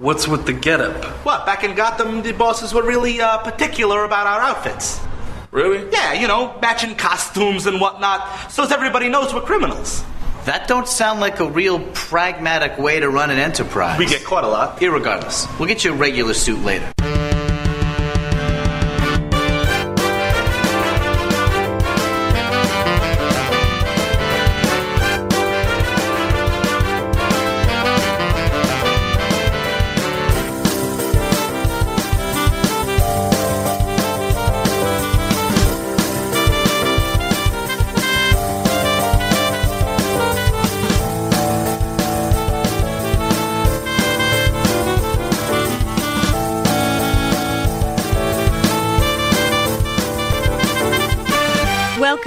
What's with the getup? What, back in Gotham, the bosses were really uh, particular about our outfits. Really? Yeah, you know, matching costumes and whatnot, so as everybody knows we're criminals. That don't sound like a real pragmatic way to run an enterprise. We get caught a lot. Irregardless, we'll get you a regular suit later.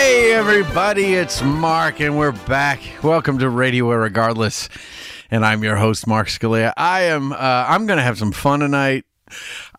Hey, everybody, it's Mark, and we're back. Welcome to Radio Regardless, and I'm your host, Mark Scalia. I am, uh, I'm going to have some fun tonight.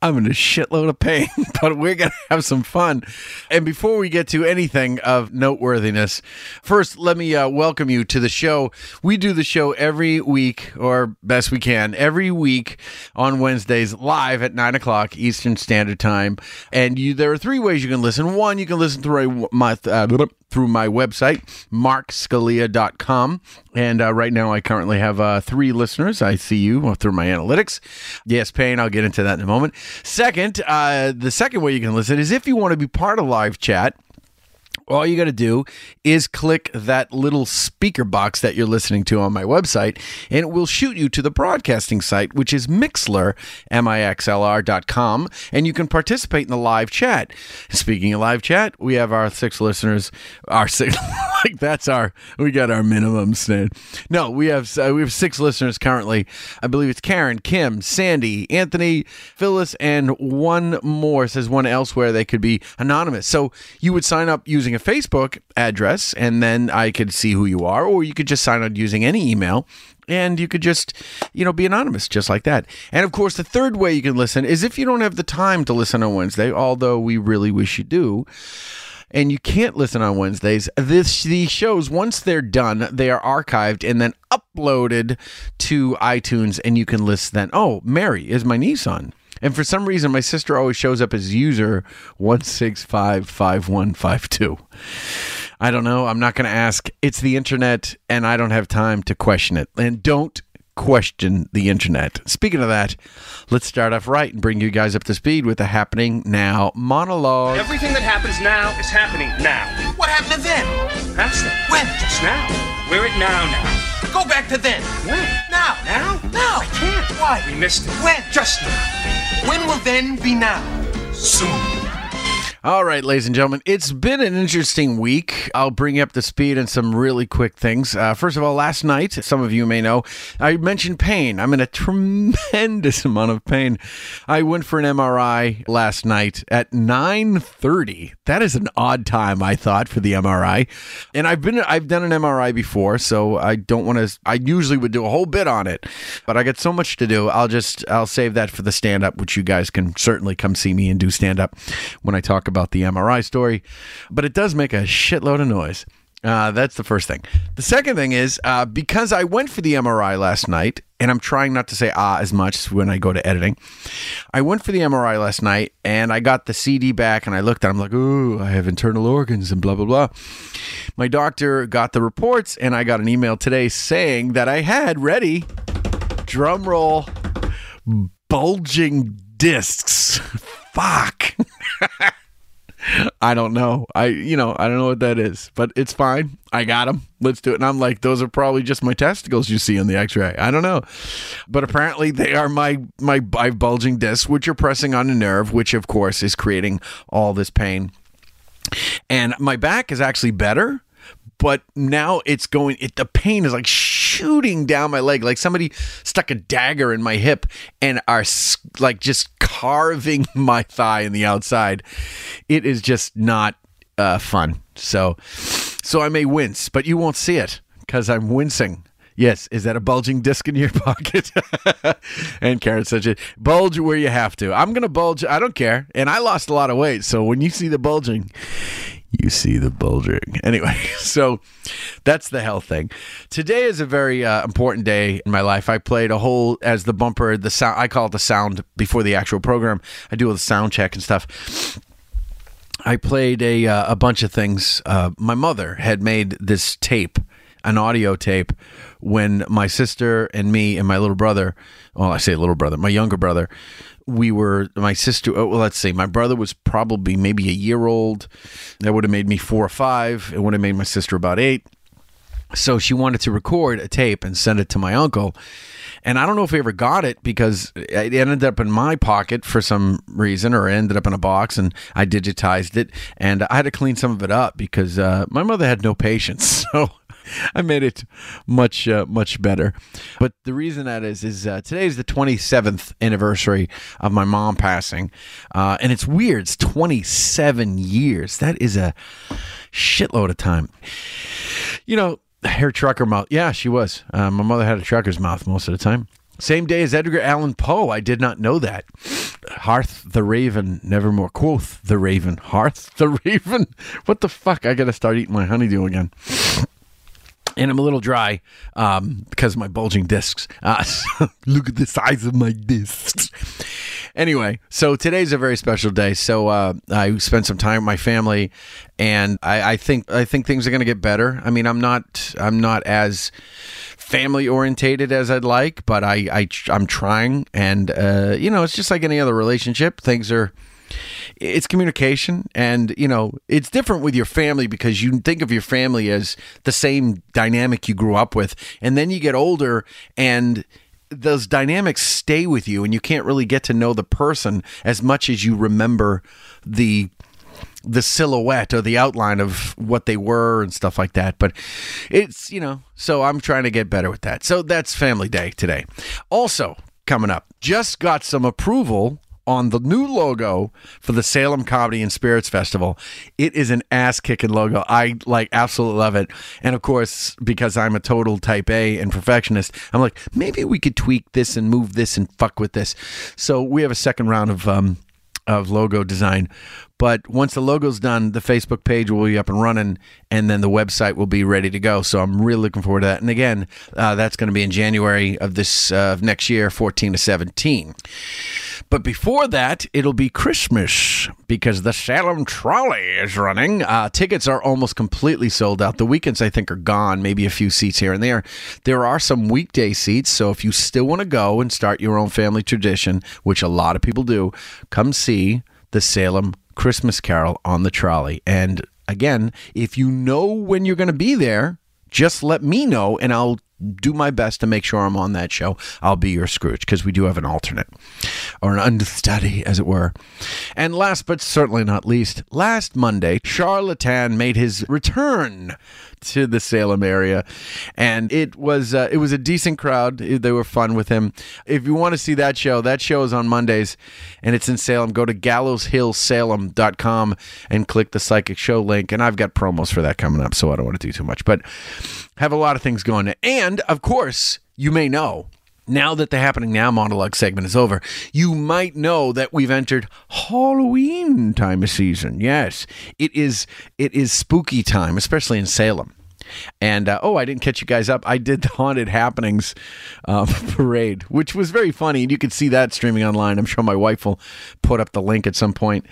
I'm in a shitload of pain, but we're going to have some fun. And before we get to anything of noteworthiness, first, let me uh, welcome you to the show. We do the show every week, or best we can, every week on Wednesdays, live at 9 o'clock Eastern Standard Time. And you, there are three ways you can listen. One, you can listen through my. Uh, through my website, markscalia.com. And uh, right now, I currently have uh, three listeners. I see you through my analytics. Yes, Payne, I'll get into that in a moment. Second, uh, the second way you can listen is if you want to be part of live chat all you got to do is click that little speaker box that you're listening to on my website, and it will shoot you to the broadcasting site, which is Mixlr, M-I-X-L-R.com, and you can participate in the live chat. Speaking of live chat, we have our six listeners. Our six, like that's our, we got our minimum stand. No, we have uh, we have six listeners currently. I believe it's Karen, Kim, Sandy, Anthony, Phyllis, and one more says one elsewhere. They could be anonymous. So you would sign up using a Facebook address, and then I could see who you are, or you could just sign up using any email and you could just you know be anonymous just like that. And of course the third way you can listen is if you don't have the time to listen on wednesday although we really wish you do and you can't listen on wednesdays this these shows once they're done they are archived and then uploaded to itunes and you can list then. Oh mary is my niece on and for some reason, my sister always shows up as user 1655152. I don't know. I'm not going to ask. It's the internet, and I don't have time to question it. And don't question the internet. Speaking of that, let's start off right and bring you guys up to speed with the happening now monologue. Everything that happens now is happening now. What happened to then? Past that. When? Just now. We're at now now. Go back to then. When? Now. Now? Now. I can't. Why? We missed it. When? Just now. When will then be now? Soon. All right, ladies and gentlemen, it's been an interesting week. I'll bring up to speed on some really quick things. Uh, first of all, last night, some of you may know, I mentioned pain. I'm in a tremendous amount of pain. I went for an MRI last night at 9:30. That is an odd time, I thought, for the MRI. And I've been I've done an MRI before, so I don't want to. I usually would do a whole bit on it, but I got so much to do. I'll just I'll save that for the stand up, which you guys can certainly come see me and do stand up when I talk about the MRI story, but it does make a shitload of noise. Uh, that's the first thing. The second thing is uh, because I went for the MRI last night, and I'm trying not to say ah as much when I go to editing. I went for the MRI last night, and I got the CD back, and I looked it, I'm like, ooh, I have internal organs and blah blah blah. My doctor got the reports, and I got an email today saying that I had ready. Drum roll, bulging discs. Fuck. I don't know. I you know I don't know what that is, but it's fine. I got them. Let's do it. And I'm like, those are probably just my testicles you see on the X-ray. I don't know, but apparently they are my my, my bulging discs, which are pressing on a nerve, which of course is creating all this pain. And my back is actually better, but now it's going. It the pain is like shooting down my leg, like somebody stuck a dagger in my hip and are like just carving my thigh in the outside. It is just not uh, fun. So, so I may wince, but you won't see it because I'm wincing. Yes, is that a bulging disc in your pocket? and Karen said, bulge where you have to. I'm to bulge. I don't care. And I lost a lot of weight. So when you see the bulging, you see the bulging. Anyway, so that's the health thing. Today is a very uh, important day in my life. I played a whole, as the bumper, the sound, I call it the sound before the actual program. I do all the sound check and stuff. I played a uh, a bunch of things. Uh, my mother had made this tape, an audio tape, when my sister and me and my little brother, well, I say little brother, my younger brother, we were my sister. oh, Well, let's see, my brother was probably maybe a year old. That would have made me four or five. It would have made my sister about eight. So she wanted to record a tape and send it to my uncle. And I don't know if we ever got it because it ended up in my pocket for some reason, or ended up in a box, and I digitized it, and I had to clean some of it up because uh, my mother had no patience. So I made it much uh, much better. But the reason that is is uh, today is the 27th anniversary of my mom passing, uh, and it's weird. It's 27 years. That is a shitload of time. You know, her trucker mouth. Yeah, she was. Uh, my mother had a trucker's mouth most of the time. Same day as Edgar Allan Poe. I did not know that. Hearth the Raven, nevermore. Quoth the Raven. Hearth the Raven. What the fuck? I got to start eating my honeydew again. And I'm a little dry um, because of my bulging discs. Uh, look at the size of my discs. Anyway, so today's a very special day. So uh, I spent some time with my family, and I, I think I think things are going to get better. I mean, I'm not I'm not as family orientated as I'd like, but I, I I'm trying, and uh, you know, it's just like any other relationship. Things are it's communication and you know it's different with your family because you think of your family as the same dynamic you grew up with. And then you get older and those dynamics stay with you and you can't really get to know the person as much as you remember the the silhouette or the outline of what they were and stuff like that. But it's you know so i'm trying to get better with that. So that's family day today. Also coming up just got some approval on the new logo for the Salem Comedy and Spirits Festival. It is an ass kicking logo. I like absolutely love it. And of course, because I'm a total type A and perfectionist, I'm like, maybe we could tweak this and move this and fuck with this. So we have a second round of um of logo design. But once the logo's done, the Facebook page will be up and running, and then the website will be ready to go. So I'm really looking forward to that. And again, uh, that's going to be in January of this uh, of next year, 14 to 17. But before that, it'll be Christmas because the Salem Trolley is running. Uh, tickets are almost completely sold out. The weekends, I think, are gone, maybe a few seats here and there. There are some weekday seats. So if you still want to go and start your own family tradition, which a lot of people do, come see the Salem Christmas Carol on the trolley. And again, if you know when you're going to be there, just let me know and I'll do my best to make sure I'm on that show. I'll be your Scrooge because we do have an alternate or an understudy, as it were. And last but certainly not least, last Monday, Charlatan made his return to the Salem area, and it was uh, it was a decent crowd. They were fun with him. If you want to see that show, that show is on Mondays, and it's in Salem. Go to gallowshillsalem.com and click the Psychic Show link. And I've got promos for that coming up, so I don't want to do too much, but have a lot of things going. And of course, you may know now that the happening now monologue segment is over, you might know that we've entered Halloween time of season. Yes, it is. It is spooky time, especially in Salem. And uh, oh, I didn't catch you guys up. I did the haunted happenings um, parade, which was very funny, and you can see that streaming online. I'm sure my wife will put up the link at some point.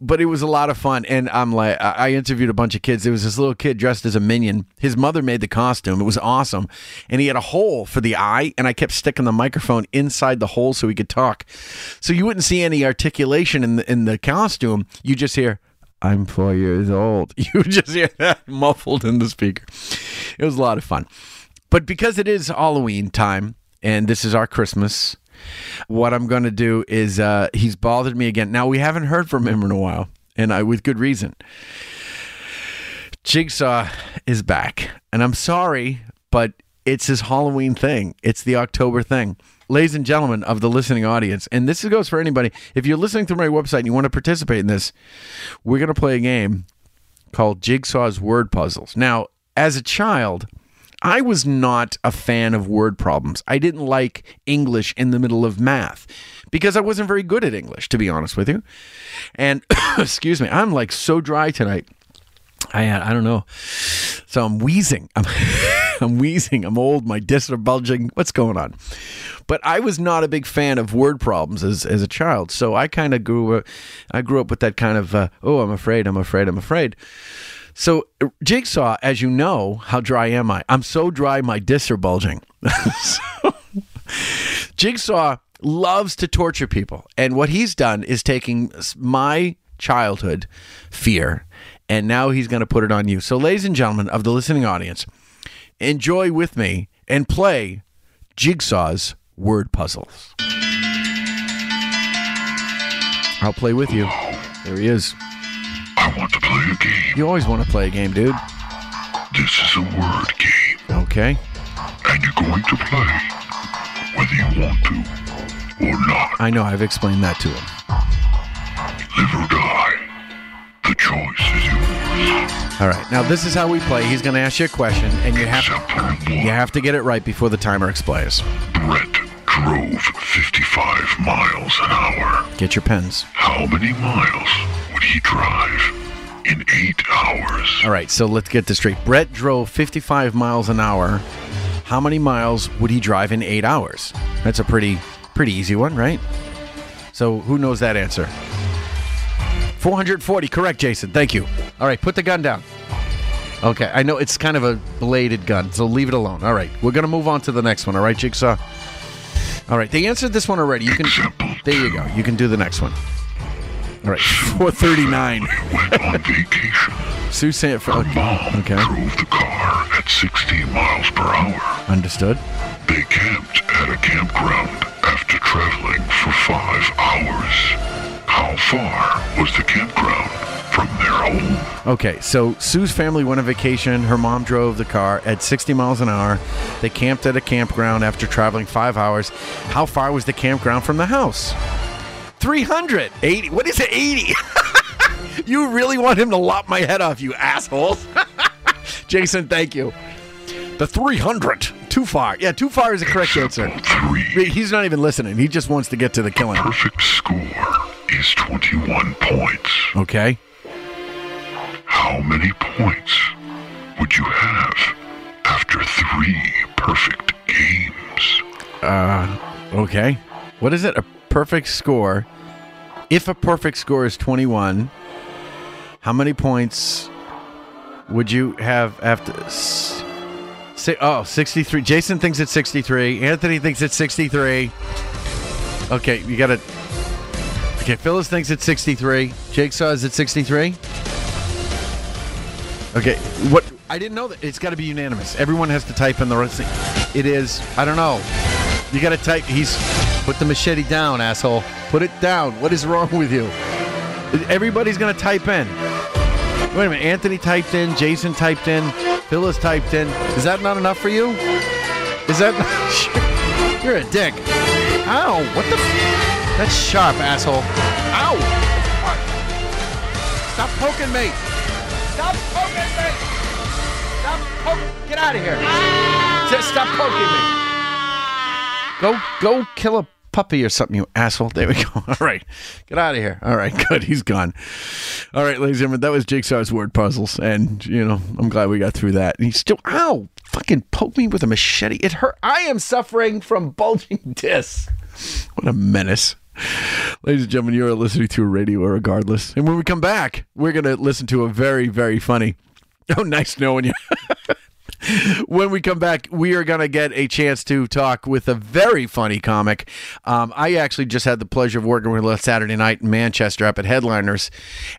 But it was a lot of fun, and I'm like, I I interviewed a bunch of kids. There was this little kid dressed as a minion. His mother made the costume. It was awesome, and he had a hole for the eye, and I kept sticking the microphone inside the hole so he could talk. So you wouldn't see any articulation in the in the costume. You just hear. I'm four years old. You just hear that muffled in the speaker. It was a lot of fun. But because it is Halloween time and this is our Christmas, what I'm going to do is uh, he's bothered me again. Now, we haven't heard from him in a while, and I with good reason. Jigsaw is back. And I'm sorry, but It's his Halloween thing. It's the October thing. Ladies and gentlemen of the listening audience, and this goes for anybody. If you're listening through my website and you want to participate in this, we're going to play a game called Jigsaw's Word Puzzles. Now, as a child, I was not a fan of word problems. I didn't like English in the middle of math because I wasn't very good at English, to be honest with you. And excuse me, I'm like so dry tonight. I I don't know. So I'm wheezing. I'm, I'm wheezing. I'm old. My discs are bulging. What's going on? But I was not a big fan of word problems as, as a child. So I kind of grew I grew up with that kind of, uh, oh, I'm afraid, I'm afraid, I'm afraid. So Jigsaw, as you know, how dry am I? I'm so dry, my discs are bulging. so, Jigsaw loves to torture people. And what he's done is taking my childhood fear and now he's going to put it on you. So, ladies and gentlemen of the listening audience, enjoy with me and play Jigsaw's word puzzles. I'll play with you. There he is. I want to play a game. You always want to play a game, dude. This is a word game, Okay. and you're going to play whether you want to or not. I know, I've explained that to him. Live or die. The choice is yours. All right. Now, this is how we play. He's going to ask you a question, and you have Example you have to get it right before the timer expires. Brett drove 55 miles an hour. Get your pens. How many miles would he drive in eight hours? All right, so let's get this straight. Brett drove 55 miles an hour. How many miles would he drive in eight hours? That's a pretty pretty easy one, right? So who knows that answer? 440, correct, Jason. Thank you. All right, put the gun down. Okay, I know it's kind of a bladed gun, so leave it alone. All right, we're gonna move on to the next one. All right, Jigsaw. All right, they answered this one already. You can. There you go. You can do the next one. All right, 439. Went on vacation. Sue San. Her mom Okay, drove the car at 60 miles per hour. understood. They camped at a campground after traveling for five hours. How far was the campground from their home? Okay, so Sue's family went on vacation. Her mom drove the car at 60 miles an hour. They camped at a campground after traveling five hours. How far was the campground from the house? 380. What is it? 80. you really want him to lop my head off, you assholes. Jason, thank you. The 300. Too far. Yeah, too far is the correct answer. Three. He's not even listening. He just wants to get to the killing. Perfect score is 21 points. Okay. How many points would you have after three perfect games? Uh, okay. What is it? A perfect score. If a perfect score is 21, how many points would you have after. Say, oh, 63. Jason thinks it's 63. Anthony thinks it's 63. Okay, you got to. Okay, Phyllis thinks it's 63. Jake says it's 63. Okay, what? I didn't know that. It's got to be unanimous. Everyone has to type in the right thing. It is. I don't know. You got to type. He's put the machete down, asshole. Put it down. What is wrong with you? Everybody's gonna type in. Wait a minute. Anthony typed in. Jason typed in. Phyllis typed in. Is that not enough for you? Is that? You're a dick. Ow! What the? F- That's sharp, asshole. Ow! Stop poking me! Stop poking me! Stop poking! Get out of here! Just stop poking me! Go, go, kill a puppy or something, you asshole. There we go. All right, get out of here. All right, good. He's gone. All right, ladies and gentlemen, that was Jigsaw's word puzzles, and you know, I'm glad we got through that. And he's still, ow, fucking poke me with a machete. It hurt. I am suffering from bulging discs. What a menace. Ladies and gentlemen, you're listening to radio regardless. And when we come back, we're going to listen to a very, very funny. Oh, nice knowing you. when we come back, we are going to get a chance to talk with a very funny comic. Um, I actually just had the pleasure of working with her last Saturday night in Manchester up at Headliners,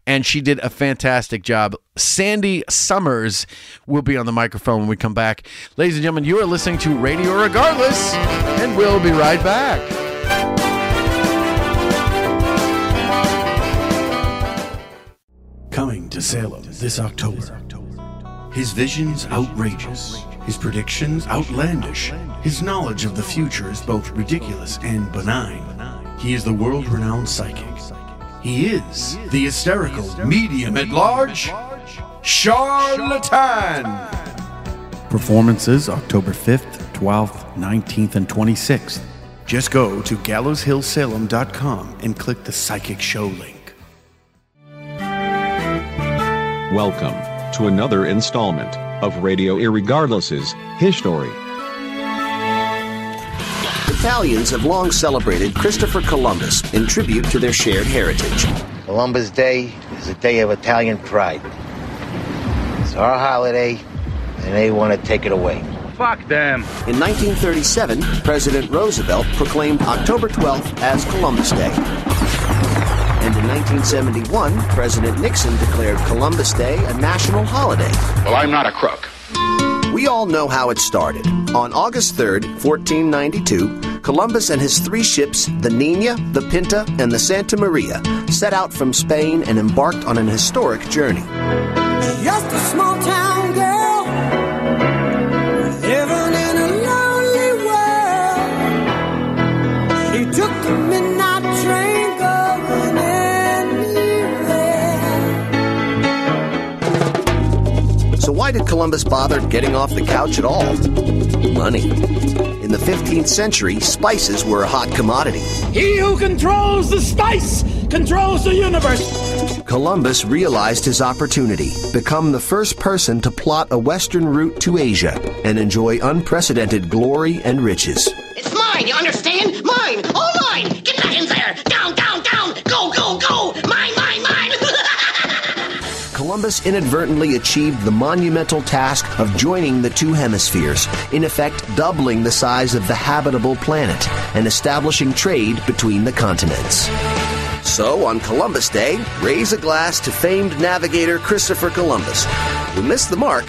and she did a fantastic job. Sandi Summers will be on the microphone when we come back. Ladies and gentlemen, you are listening to Radio Regardless, and we'll be right back. Coming to Salem this October. His vision's outrageous, His predictions outlandish. His knowledge of the future is both ridiculous and benign. He is the world renowned psychic. He is the hysterical medium at large, Charlatan. Performances October 5th, 12th, 19th, and 26th. Just go to gallowshillsalem.com and click the psychic show link. Welcome to another installment of Radio Irregardless's History. Italians have long celebrated Christopher Columbus in tribute to their shared heritage. Columbus Day is a day of Italian pride. It's our holiday, and they want to take it away. Fuck them. In 1937, President Roosevelt proclaimed October 12th as Columbus Day. And in 1971, President Nixon declared Columbus Day a national holiday. Well, I'm not a crook. We all know how it started. On August 3rd, 1492, Columbus and his three ships, the Nina, the Pinta, and the Santa Maria, set out from Spain and embarked on an historic journey. Just a small town girl So why did Columbus bother getting off the couch at all? Money. In the 15th century, spices were a hot commodity. He who controls the spice controls the universe. Columbus realized his opportunity, become the first person to plot a western route to Asia and enjoy unprecedented glory and riches. It's mine, you understand? Columbus inadvertently achieved the monumental task of joining the two hemispheres, in effect doubling the size of the habitable planet and establishing trade between the continents. So, on Columbus Day, raise a glass to famed navigator Christopher Columbus, who missed the mark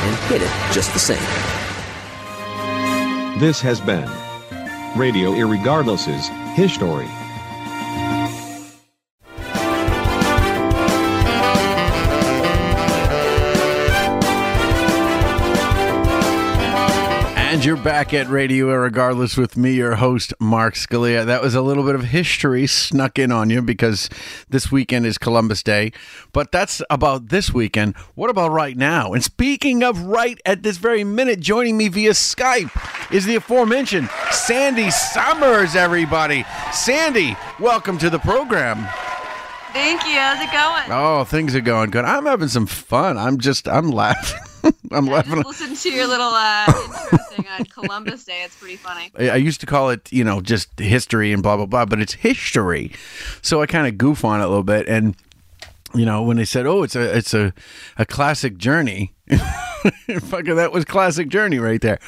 and hit it just the same. This has been Radio Irregardless's His And you're back at Radio Irregardless with me, your host, Mark Scalia. That was a little bit of history snuck in on you because this weekend is Columbus Day. But that's about this weekend. What about right now? And speaking of right at this very minute, joining me via Skype is the aforementioned Sandi Summers, everybody. Sandi, welcome to the program. Thank you. How's it going? Oh, things are going good. I'm having some fun. I'm just, I'm laughing. I'm I laughing. listen to your little uh, intro thing on Columbus Day. It's pretty funny. I I used to call it, you know, just history and blah blah blah, but it's history. So I kind of goof on it a little bit, and you know, when they said, "Oh, it's a it's a a classic journey," fucking that was classic journey right there.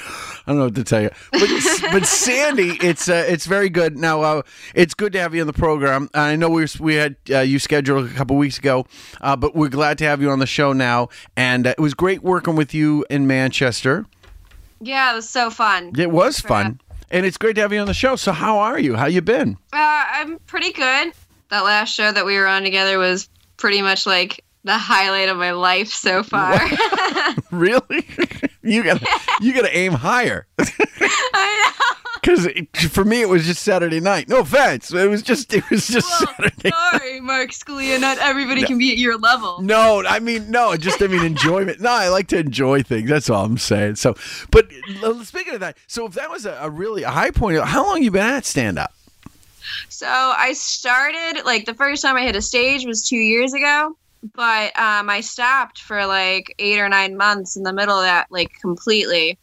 I don't know what to tell you, but but Sandi, it's uh, it's very good. Now, uh, it's good to have you on the program. I know we we had uh, you scheduled a couple weeks ago, uh, but we're glad to have you on the show now, and uh, it was great working with you in Manchester. Yeah, it was so fun. It was fun. And it's great to have you on the show. So how are you? How you been? Uh, I'm pretty good. That last show that we were on together was pretty much like the highlight of my life so far. really? you got to you got to aim higher. I know. Because for me, it was just Saturday night. No offense, it was just it was just Saturday. Sorry, Mark Scalia. Not everybody can be at your level. No, I mean no, just I mean enjoyment. No, I like to enjoy things. That's all I'm saying. So, but speaking of that, so if that was a, a really a high point, how long you been at stand up? So I started like the first time I hit a stage was two years ago, but um, I stopped for like eight or nine months in the middle of that, like completely.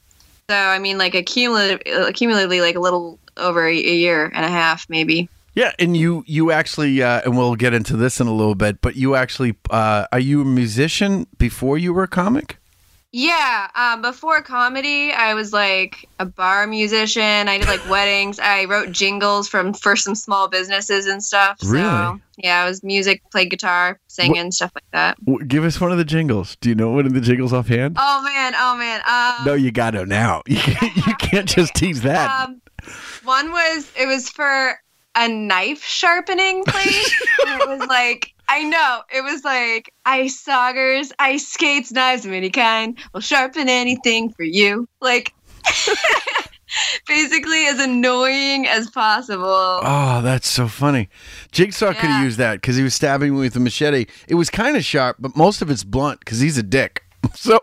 So I mean, like accumulative, accumulatively, like a little over a, a year and a half, maybe. Yeah, and you you actually, uh, and we'll get into this in a little bit, but you actually, uh, are you a musician before you were a comic? Yeah, um, before comedy, I was like a bar musician. I did like weddings. I wrote jingles from for some small businesses and stuff. So, Really? yeah, I was music, played guitar, singing, stuff like that. W- Give us one of the jingles. Do you know one of the jingles offhand? Oh man, oh man. Um, no, you got to now. You can't, you can't just tease that. Um, one was it was for a knife sharpening place. it was like I know. It was like ice augers, ice skates, knives of any kind will sharpen anything for you. Like basically as annoying as possible. Oh, that's so funny. Jigsaw could have used that because he was stabbing me with a machete. It was kind of sharp, but most of it's blunt because he's a dick. So,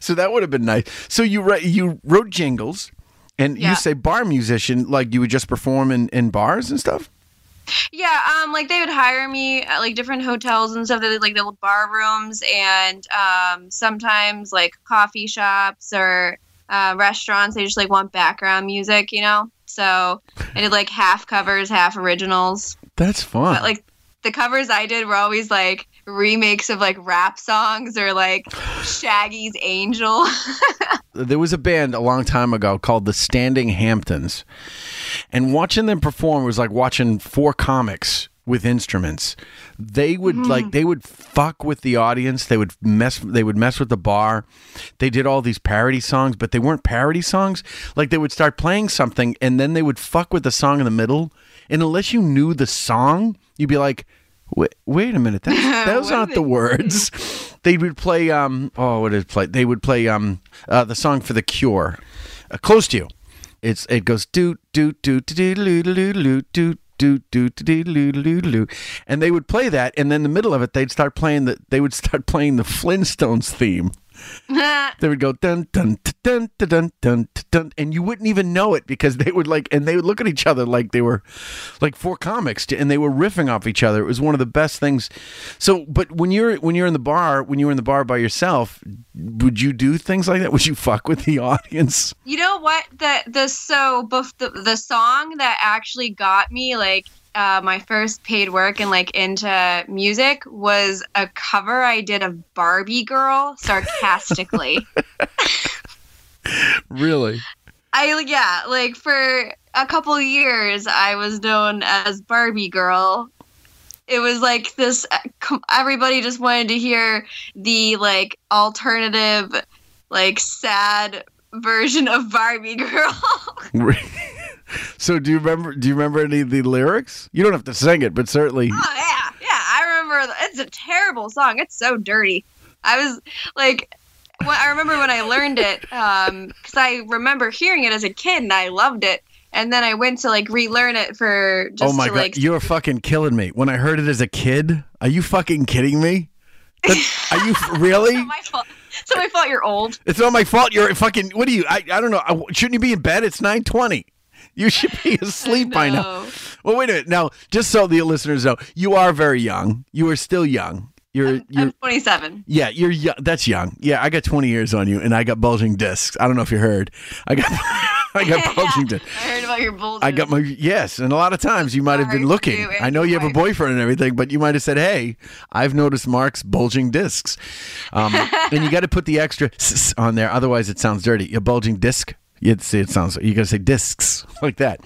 so that would have been nice. So you write, you wrote jingles, and Yeah. you say bar musician, like you would just perform in, in bars and stuff. Yeah, um, like they would hire me at like different hotels and stuff. They like little bar rooms and um, sometimes like coffee shops or uh, restaurants. They just like want background music, you know. So I did like half covers, half originals. That's fun. But like the covers I did were always like remakes of like rap songs or like Shaggy's Angel. there was a band a long time ago called the Standing Hamptons, and watching them perform was like watching four comics with instruments. They would like they would fuck with the audience. They would mess. They would mess with the bar. They did all these parody songs, but they weren't parody songs. Like they would start playing something, and then they would fuck with the song in the middle. And unless you knew the song, you'd be like. Wait, wait a minute. That's, those aren't the words. They would play. Um. Oh, what it play? They would play. Um. Uh, the song for the Cure, uh, "Close to You." It's it goes do do do do do do do do do do do do do do and they would play that, and then in the middle of it, they'd start playing the. They would start playing the Flintstones theme. They would go dun dun dun dun dun dun dun, and you wouldn't even know it because they would like, and they would look at each other like they were like four comics, and they were riffing off each other. It was one of the best things. So, but when you're when you're in the bar, when you were in the bar by yourself, would you do things like that? Would you fuck with the audience? You know what? The the so the, the song that actually got me like uh, my first paid work and like into music was a cover I did of Barbie Girl sarcastically. Really? I yeah, like for a couple years I was known as Barbie Girl. It was like this uh, everybody just wanted to hear the like alternative like sad version of Barbie Girl. So do you remember? Do you remember any of the lyrics? You don't have to sing it, but certainly. Oh yeah, yeah. I remember. It's a terrible song. It's so dirty. I was like, when, I remember when I learned it um, because I remember hearing it as a kid and I loved it. And then I went to like relearn it for just oh my to god, like. you're fucking killing me. When I heard it as a kid, are you fucking kidding me? That- are you really? my fault. It's not my fault. You're old. It's not my fault. You're fucking. What are you? I, I don't know. I, shouldn't you be in bed? It's nine twenty. You should be asleep by now. Well, wait a minute. Now, just so the listeners know, you are very young. You are still young. You're you're I'm 27. yeah. You're young. That's young. Yeah, I got twenty years on you, and I got bulging discs. I don't know if you heard. I got I got bulging discs. I heard about your bulges. I got my yes, and a lot of times you might have been looking. I know you have a boyfriend and everything, but you might have said, "Hey, I've noticed Mark's bulging discs," um, and you got to put the extra on there, otherwise it sounds dirty. A bulging disc. You'd see it sounds. You got to say discs like that.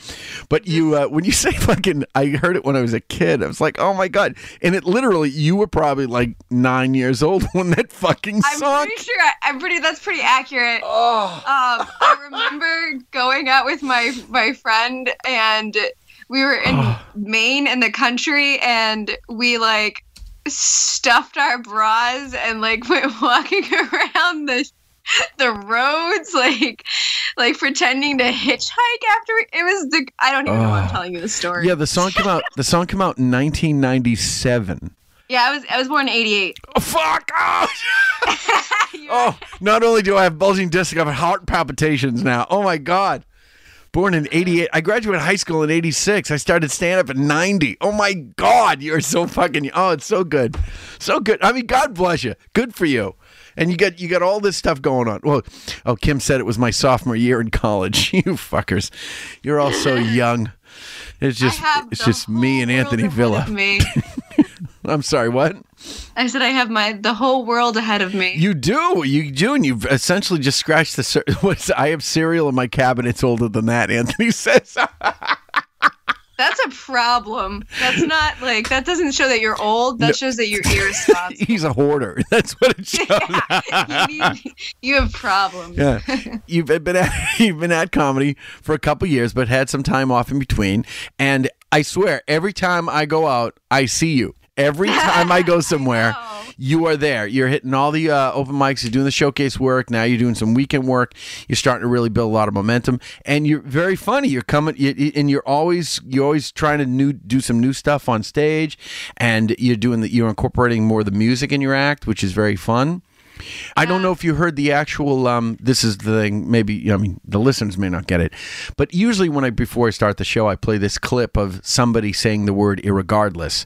But you, uh, when you say fucking, I heard it when I was a kid. I was like, oh my god! And it literally, you were probably like nine years old when that fucking I'm song. pretty sure I, I'm pretty. That's pretty accurate. Oh. Um, I remember going out with my my friend, and we were in Maine in the country, and we like stuffed our bras and like went walking around the the roads, like like pretending to hitchhike after it was the. I don't even know why I'm Oh. telling you the story. Yeah, the song came out. The song came out in 1997. Yeah, I was I was born in '88. Oh fuck! Oh, oh not only do I have bulging discs, I have heart palpitations now. Oh my god. Born in 88. I graduated high school in 86. I started stand up at 90. Oh my god, you're so fucking Oh, it's so good. So good. I mean, God bless you. Good for you. And you got you got all this stuff going on. Well, oh, Kim said it was my sophomore year in college. you fuckers. You're all so young. It's just it's just me and Anthony Villa. me. I'm sorry, what? I said I have my the whole world ahead of me. You do, you do, and you've essentially just scratched the. What's I have cereal in my cabinet's older than that. Anthony says. That's a problem. That's not like that doesn't show that you're old. That shows that you're irresponsible. He's a hoarder. That's what it shows. you, need, you have problems. yeah, you've been at, you've been at comedy for a couple years, but had some time off in between. And I swear, every time I go out, I see you. Every time I go somewhere, you are there. You're hitting all the uh, open mics. You're doing the showcase work. Now you're doing some weekend work. You're starting to really build a lot of momentum, and you're very funny. You're coming, you, you- and you're always you're always trying to new do some new stuff on stage, and you're doing the you're incorporating more of the music in your act, which is very fun. I don't know if you heard the actual. Um, this is the thing. Maybe I mean the listeners may not get it, but usually when I before I start the show, I play this clip of somebody saying the word "irregardless,"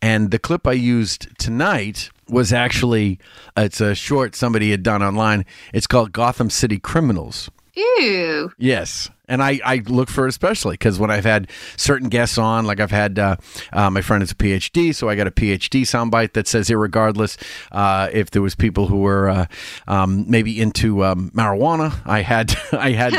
and the clip I used tonight was actually it's a short somebody had done online. It's called Gotham City Criminals. Ew. Yes. And I, I look for it especially because when I've had certain guests on, like I've had uh, uh, my friend is a PhD, so I got a PhD soundbite that says, irregardless, uh, if there was people who were uh, um, maybe into um, marijuana, I had I had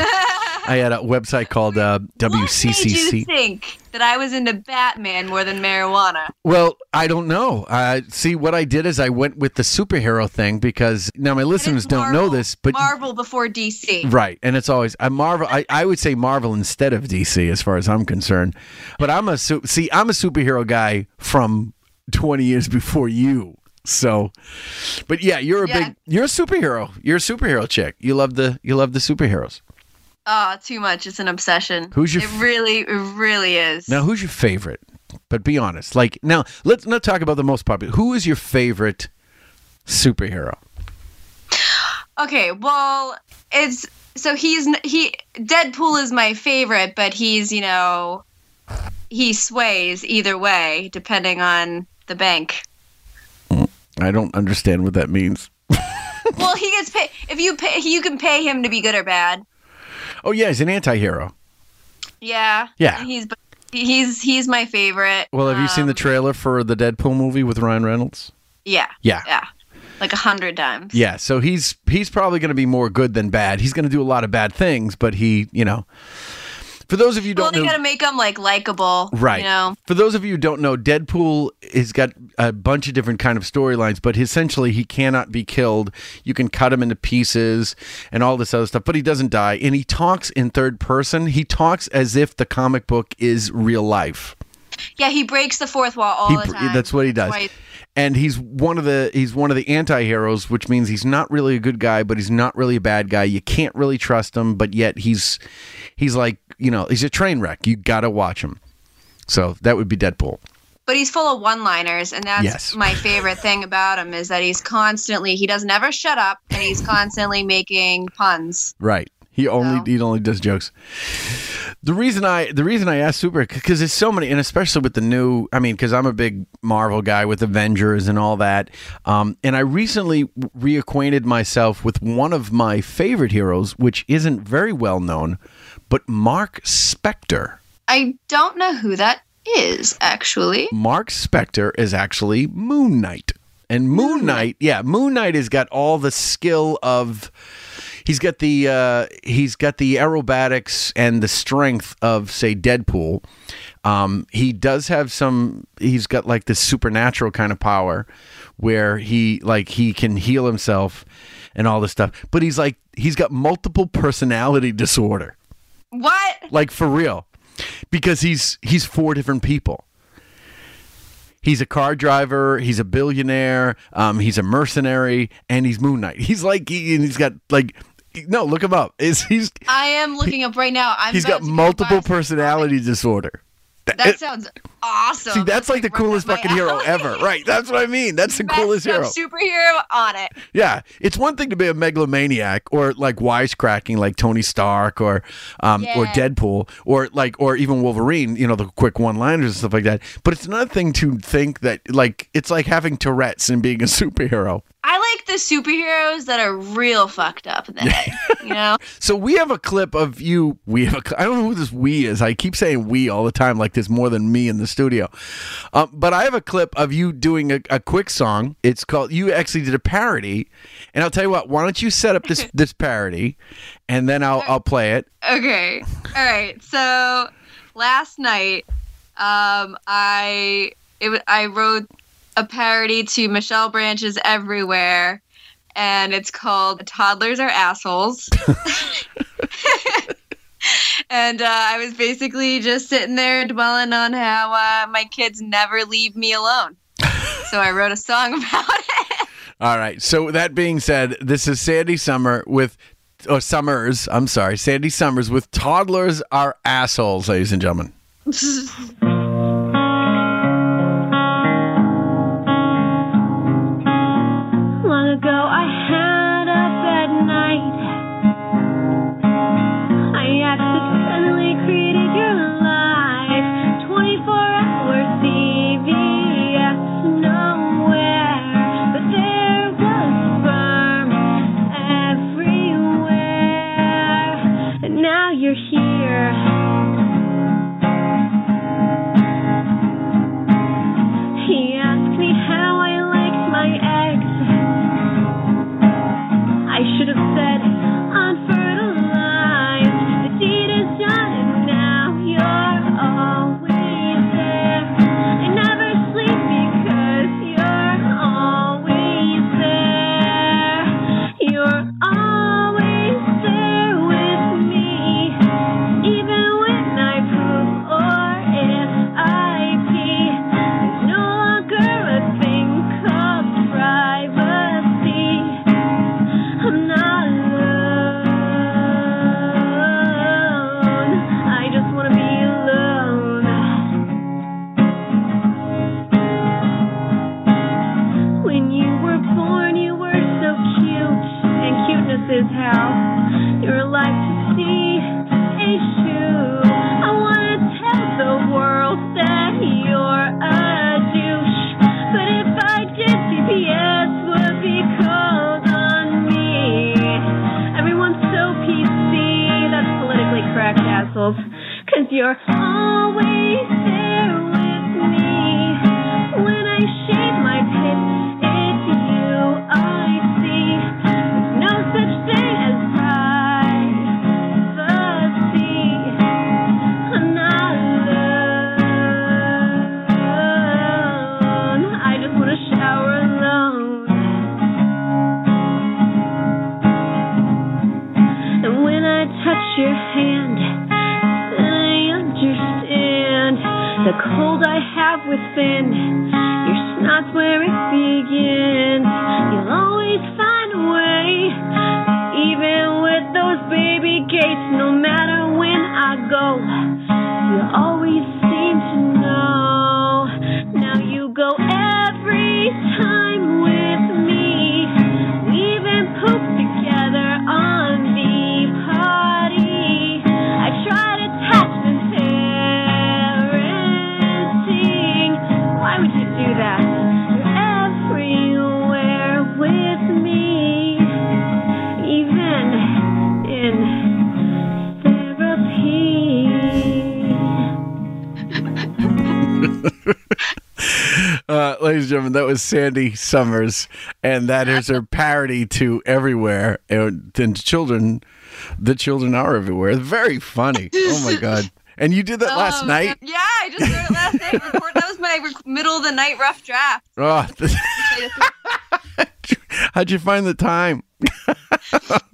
I had a website called uh, Made you think that I was into Batman more than marijuana? Well, I don't know. Uh, see, what I did is I went with the superhero thing because now my listeners don't know this, but Marvel before DC. Right, and it's always I Marvel. I, I would say Marvel instead of DC, as far as I'm concerned. But I'm a see, I'm a superhero guy from 20 years before you. So, but yeah, you're a Yeah. big, you're a superhero. You're a superhero chick. You love the, you love the superheroes. Oh, too much. It's an obsession. Who's your It really, it really is. Now, who's your favorite? But be honest. Like now, let's not talk about the most popular. Who is your favorite superhero? Okay, well, it's so he's he Deadpool is my favorite, but he's you know he sways either way depending on the bank. I don't understand what that means. well, he gets paid if you pay. You can pay him to be good or bad. Oh yeah, he's an anti-hero. Yeah. Yeah. He's he's he's my favorite. Well, have you seen the Um, trailer for the Deadpool movie with Ryan Reynolds? Yeah. Yeah. Yeah. Like a hundred times. Yeah, so he's he's probably going to be more good than bad. He's going to do a lot of bad things, but he, you know, for those of you who don't they know, gotta make him like likable. right? You know. For those of you who don't know, Deadpool has got a bunch of different kind of storylines, but essentially he cannot be killed. You can cut him into pieces and all this other stuff, but he doesn't die. And he talks in third person. He talks as if the comic book is real life. Yeah, he breaks the fourth wall all He the time. That's what he does. why- And he's one of the he's one of the anti-heroes, which means he's not really a good guy, but he's not really a bad guy. You can't really trust him, but yet he's he's like, you know, he's a train wreck. You got to watch him. So that would be Deadpool. but he's full of one-liners, and that's Yes. my favorite thing about him is that he's constantly he doesn't ever shut up, and he's constantly making puns. Right. He only he only does jokes. The reason I the reason I asked Super because there's so many, and especially with the new. I mean, because I'm a big Marvel guy with Avengers and all that. Um, and I recently reacquainted myself with one of my favorite heroes, which isn't very well known, but Mark Spector. I don't know who that is actually. Mark Spector is actually Moon Knight. And Moon Knight, yeah, Moon Knight has got all the skill of he's got the uh he's got the aerobatics and the strength of say Deadpool. Um he does have some he's got like this supernatural kind of power where he like he can heal himself and all this stuff. But he's like he's got multiple personality disorder. What? Like for real. Because he's he's four different people. He's a car driver. He's a billionaire. Um, he's a mercenary, and he's Moon Knight. He's like he, and he's got like no, look him up. Is he's I am looking up right now. I'm he's got multiple personality disorder. That sounds awesome. See, that's like the coolest fucking hero ever. Right. That's what I mean. That's the coolest hero. Superhero on it. Yeah, it's one thing to be a megalomaniac or like wisecracking like Tony Stark or um, or Deadpool or like or even Wolverine, you know, the quick one-liners and stuff like that. But it's another thing to think that like it's like having Tourette's and being a superhero. I like the superheroes that are real fucked up in the head. You know? So we have a clip of you. We have a. I don't know who this we is. I keep saying we all the time, like there's more than me in the studio. Um, but I have a clip of you doing a, a quick song. It's called. You actually did a parody, and I'll tell you what. Why don't you set up this this parody, and then I'll I'll play it. Okay. All right. So last night, um, I it I wrote a parody to Michelle Branch's Everywhere, and it's called "Toddlers Are Assholes." and uh, I was basically just sitting there dwelling on how uh, my kids never leave me alone. so I wrote a song about it. All right. So that being said, this is Sandi Summer with or Summers. I'm sorry, Sandi Summers with toddlers are assholes, ladies and gentlemen. gentlemen, that was Sandi Summers, and that is her parody to "Everywhere." And, and children, the children are everywhere. Very funny. Oh my god! And you did that last Oh, night. Yeah, I just wrote it last night. Record, that was my rec- middle of the night rough draft. Oh, how'd you find the time?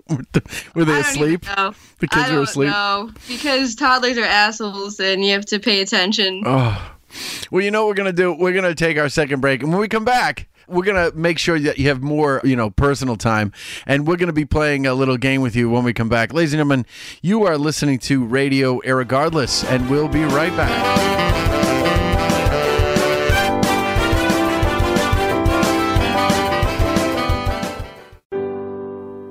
Were they asleep? even know. The kids I were don't asleep. know because toddlers are assholes and you have to pay attention. Oh. Well, you know what we're gonna do? We're gonna take our second break, and when we come back, we're gonna make sure that you have more, you know, personal time, and we're gonna be playing a little game with you when we come back, ladies and gentlemen. You are listening to Radio Irregardless, and we'll be right back.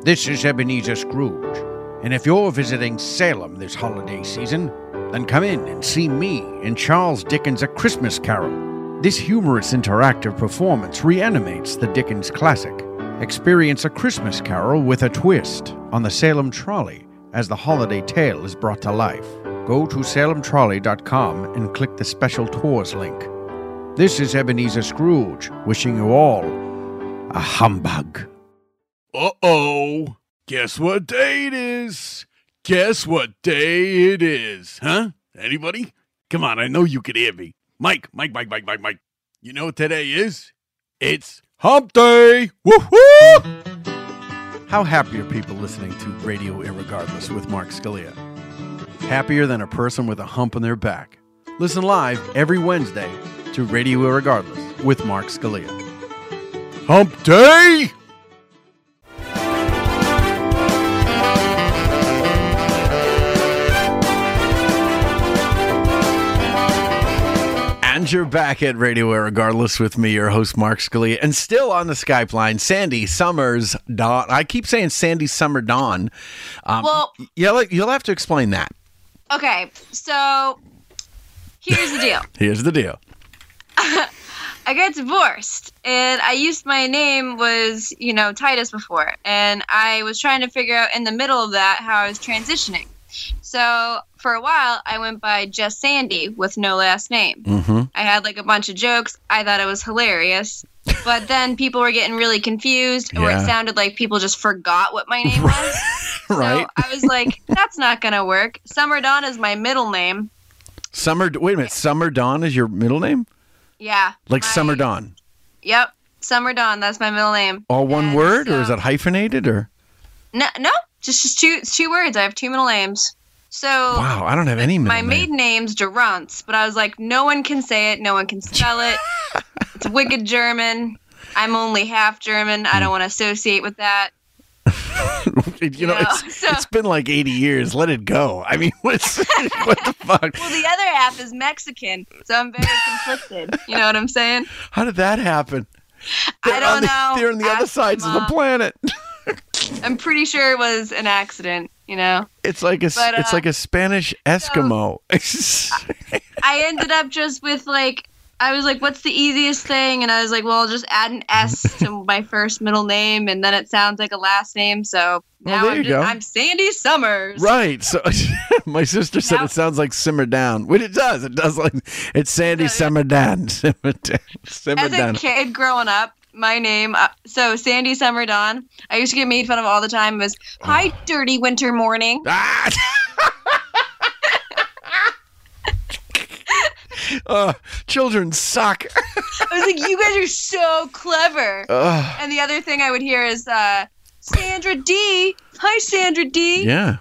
This is Ebenezer Scrooge, and if you're visiting Salem this holiday season, then come in and see me in Charles Dickens' A Christmas Carol. This humorous interactive performance reanimates the Dickens classic. Experience A Christmas Carol with a twist on the Salem Trolley as the holiday tale is brought to life. Go to salemtrolley.com and click the special tours link. This is Ebenezer Scrooge wishing you all a humbug. Uh oh. Guess what day it is? Guess what day it is? Huh? Anybody? Come on, I know you could hear me. Mike, Mike, Mike, Mike, Mike, Mike. You know what today is? It's Hump Day! Woohoo! How happy are people listening to Radio Irregardless with Mark Scalia? Happier than a person with a hump on their back. Listen live every Wednesday to Radio Irregardless with Mark Scalia. Hump Day! And you're back at Radio Irregardless with me, your host, Mark Scalia, and still on the Skype line, Sandi Summers Dawn. I keep saying Sandi Summer Dawn. Um, Well- you'll, you'll have to explain that. Okay, so here's the deal. Here's the deal. I got divorced, and I used my name was you know Titus before, and I was trying to figure out in the middle of that how I was transitioning. So for a while, I went by just Sandi with no last name. Mm-hmm. I had like a bunch of jokes. I thought it was hilarious. But then people were getting really confused, or Yeah. it sounded like people just forgot what my name was. Right? I was like, that's not going to work. Summer Dawn is my middle name. Summer, wait a minute. Summer Dawn is your middle name? Yeah. Like my- Summer Dawn? Yep. Summer Dawn. That's my middle name. All one word, or is it hyphenated? Or No, no, just just two it's two words. I have two middle names. So wow, I don't have any my name. maiden name's Durantz, but I was like, no one can say it, no one can spell it. it's wicked German. I'm only half German. I don't hmm. want to associate with that. you know, Yeah, it's, so- it's been like 80 years. Let it go. I mean, what's, what the fuck? Well, the other half is Mexican, so I'm very conflicted. You know what I'm saying? How did that happen? I They're don't the, know. They're on the other sides of the planet. I'm pretty sure it was an accident. You know. It's like a But, it's uh, like a Spanish Eskimo. I ended up just with like I was like, "What's the easiest thing?" And I was like, "Well, I'll just add an S to my first middle name, and then it sounds like a last name." So now there I'm just. I'm Sandi Summers. right. So my sister said it sounds like simmer down. Which it does. It does like it's Sandi simmer down. Simmer down. Simmer As a down. kid growing up, my name uh, so Sandi Summer Dawn. I used to get made fun of all the time. It Was hi, dirty winter morning. Ah! Uh, children suck. I was like, you guys are so clever. Ugh. And the other thing I would hear is uh, Sandra D. Hi, Sandra D. Yeah.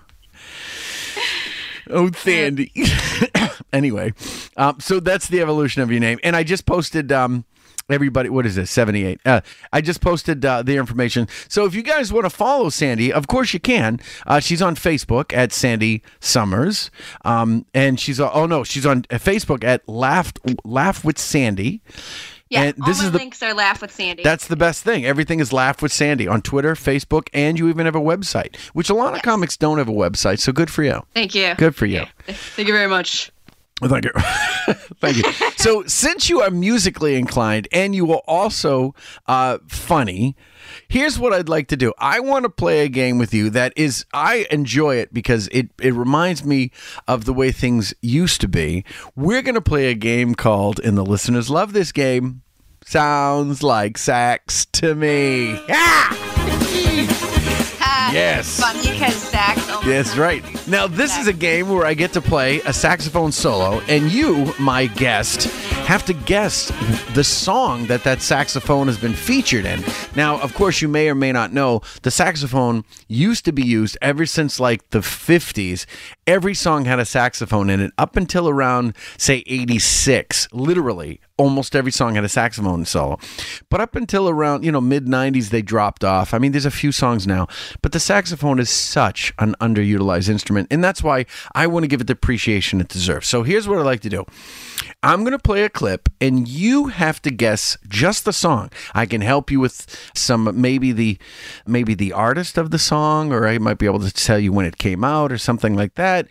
Oh, Sandy. anyway, um, so that's the evolution of your name, and I just posted. Um, everybody, what is this? Seventy-eight. Uh, I just posted uh, the information. So if you guys want to follow Sandi, of course you can. Uh, she's on Facebook at Sandi Summers, um, and she's uh, oh no, she's on Facebook at Laugh Laugh with Sandy. Yeah, and all this my is the links are Laugh with Sandy. that's the best thing. Everything is Laugh with Sandy on Twitter, Facebook, and you even have a website, which a lot of comics don't have a website. So good for you. Thank you. Good for you. Thank you very much. Thank you. Thank you. So, since you are musically inclined and you are also uh, funny, here's what I'd like to do. I want to play a game with you that is, I enjoy it because it, it reminds me of the way things used to be. We're going to play a game called, and the listeners love this game, Sounds Like Sax to Me. Yeah! Yes. Funny because sax. That's right. Now, this is a game where I get to play a saxophone solo, and you, my guest, have to guess the song that that saxophone has been featured in. Now, of course, you may or may not know the saxophone used to be used ever since like the 50s. Every song had a saxophone in it up until around, say, 86. Literally, almost every song had a saxophone solo. But up until around, you know, mid 90s, they dropped off. I mean, there's a few songs now, but the saxophone is such an underutilized instrument. And that's why I want to give it the appreciation it deserves. So here's what I like to do I'm going to play a clip, and you have to guess just the song. I can help you with some, maybe the, maybe the artist of the song, or I might be able to tell you when it came out or something like that.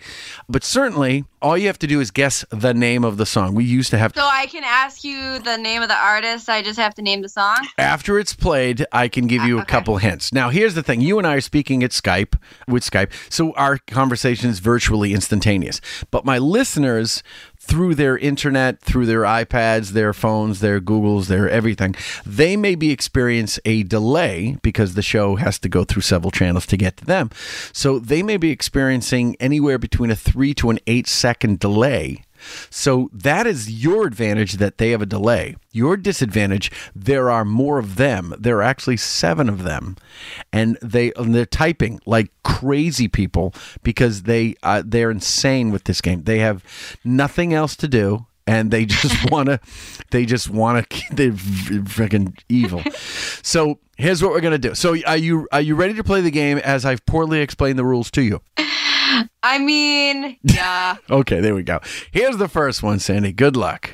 But certainly, all you have to do is guess the name of the song. We used to have So I can ask you the name of the artist. I just have to name the song. After it's played, I can give you a couple hints. Now, here's the thing: you and I are speaking at Skype with Skype, so our conversation is virtually instantaneous. But my listeners, through their internet, through their iPads, their phones, their Googles, their everything, they may be experience a delay because the show has to go through several channels to get to them. So they may be experiencing anywhere between a three to an eight second delay. So that is your advantage that they have a delay. Your disadvantage, there are more of them. There are actually seven of them, and they and they're typing like crazy people because they uh, they're insane with this game. They have nothing else to do and they just want to they just want to they're freaking evil so here's what we're gonna do so are you are you ready to play the game as i've poorly explained the rules to you I mean, yeah. okay there we go here's the first one sandi good luck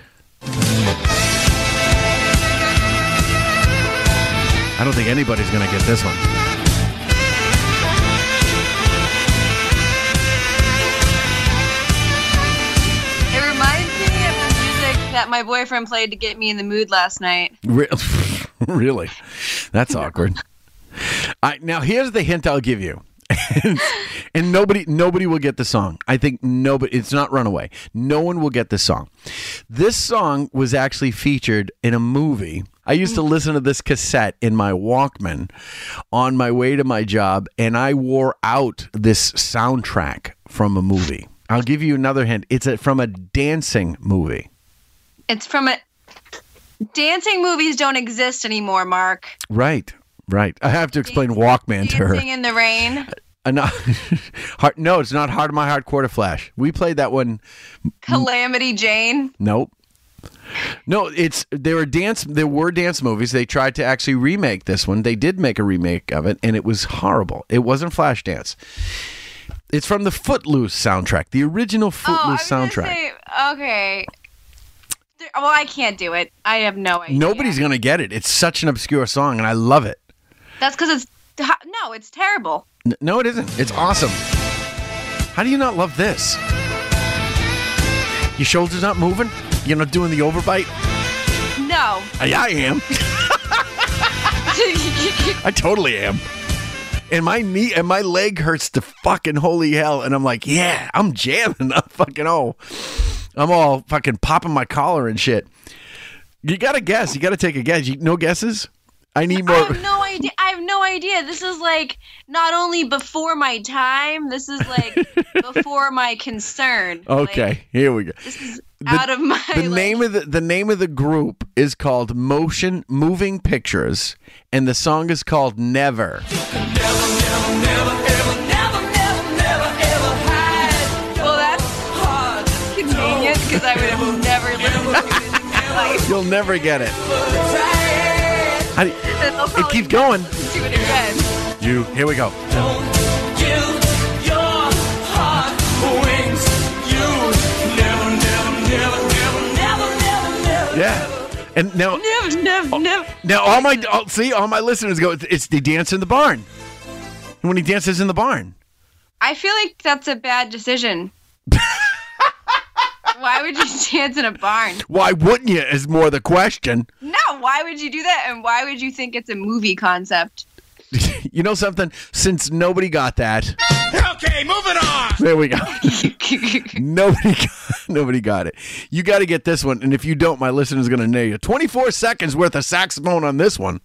i don't think anybody's gonna get this one It reminds me of the music that my boyfriend played to get me in the mood last night. Re- really? That's awkward. I, now here's the hint I'll give you. And nobody nobody will get the song. I think nobody it's not Runaway. No one will get this song. This song was actually featured in a movie. I used to listen to this cassette in my Walkman on my way to my job and I wore out this soundtrack from a movie. I'll give you another hint. It's a, from a dancing movie. It's from a. Dancing movies don't exist anymore, Mark. Right. Right. I have to explain Walkman to her. Dancing in the rain. Uh, no, Heart- no, it's not Harden My Heart Quarterflash. We played that one. Calamity Jane. Nope. No, it's there were dance there were dance movies. They tried to actually remake this one. They did make a remake of it, and it was horrible. It wasn't Flashdance. It's from the Footloose soundtrack, the original Oh, Footloose soundtrack. Say, okay. Well, I can't do it. I have no idea. Nobody's gonna get it. It's such an obscure song, and I love it. That's because it's no, it's terrible. N- No, it isn't. It's awesome. How do you not love this? Your shoulders not moving? You're not doing the overbite? No. Yeah, I am. I totally am. And my knee and my leg hurts to fucking holy hell. And I'm like, yeah, I'm jamming. I'm fucking oh. I'm all fucking popping my collar and shit. You gotta guess. You gotta take a guess. You, no guesses? I need I more. have no idea. I no idea. This is like not only before my time. This is like before my concern. Okay, here we go. This is out of my. The name of the the name of the group is called Motion Moving Pictures, and the song is called Never. Well, that's convenient because I would have never listened to it in my life. You'll never get it. How do I'll it keeps going. Do it again. You here we go. Yeah. And now, Never, never, oh, never. now all my all, see all my listeners go. It's, it's the dance in the barn. When he dances in the barn. I feel like that's a bad decision. why would you dance in a barn? Why wouldn't you? Is more the question. No, why would you do that? And why would you think it's a movie concept? You know something? Since nobody got that, Okay, moving on. there we go. nobody, got, nobody got it. You got to get this one, and if you don't, my listener's going to nail you. Twenty-four seconds worth of saxophone on this one.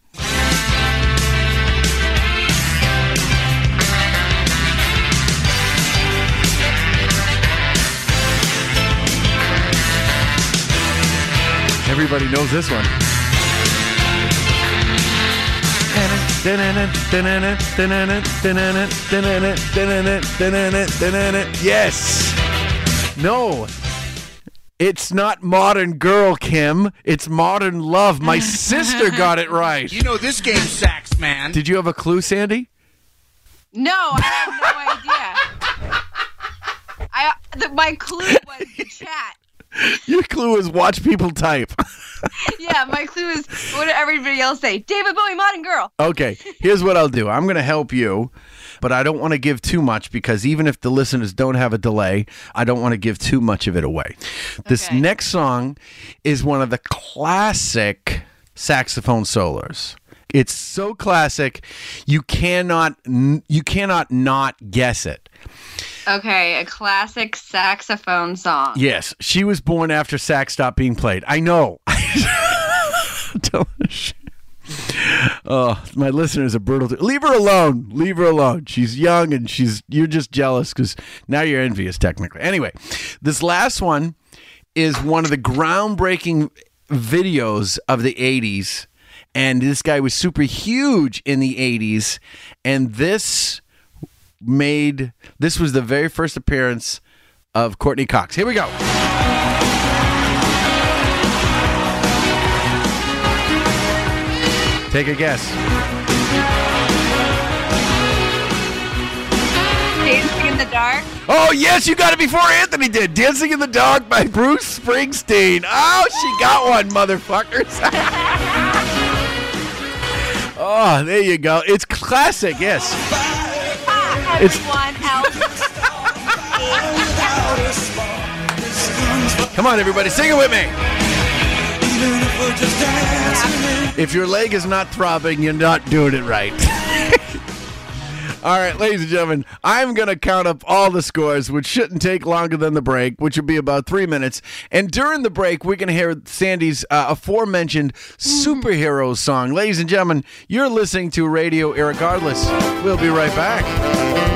Everybody knows this one. Yes. No. It's not modern girl, Kim. It's modern love. My sister got it right. You know this game sucks, man. Did you have a clue, Sandi? No, I have no idea. I the, my clue was the chat. Your clue is watch people type. Yeah, my clue is what did everybody else say? David Bowie, Modern Girl. Okay, here's what I'll do. I'm going to help you, but I don't want to give too much because even if the listeners don't have a delay, I don't want to give too much of it away. This next song is one of the classic saxophone solos. It's so classic, you cannot you cannot not guess it. Okay, a classic saxophone song. Yes, she was born after sax stopped being played. I know. Oh, my listeners are brutal. Leave her alone. Leave her alone. She's young and she's you're just jealous because now you're envious technically. Anyway, this last one is one of the groundbreaking videos of the 80s. And this guy was super huge in the 80s. And this made this was the very first appearance of Courteney Cox. Here we go. Take a guess. Dancing in the dark. Oh yes, you got it before Anthony did. Dancing in the dark by Bruce Springsteen. Oh, she got one, motherfuckers. oh, there you go. It's classic. Yes. It's- Everyone else. Come on, everybody, sing it with me. If your leg is not throbbing, you're not doing it right. All right, ladies and gentlemen, I'm going to count up all the scores, which shouldn't take longer than the break, which will be about three minutes. And during the break, we're going to hear Sandi's uh, aforementioned superhero song. Ladies and gentlemen, you're listening to Radio Irregardless. We'll be right back.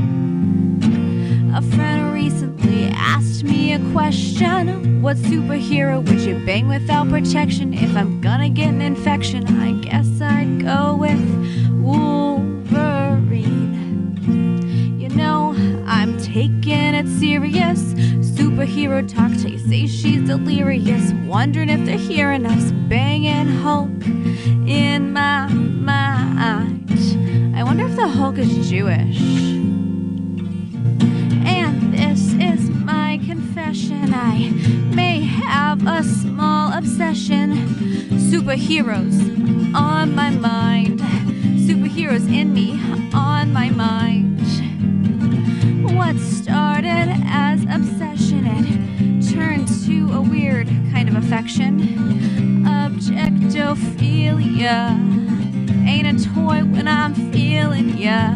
A friend recently asked me a question What superhero would you bang without protection? If I'm gonna get an infection, I guess I'd go with Wolverine. You know, I'm taking it serious. Superhero talk you say she's delirious. Wondering if they're hearing us banging Hulk in my mind. I wonder if the Hulk is Jewish. Obsession. Superheroes on my mind. Superheroes in me on my mind. What started as obsession it turned to a weird kind of affection. Objectophilia ain't a toy when I'm feeling ya.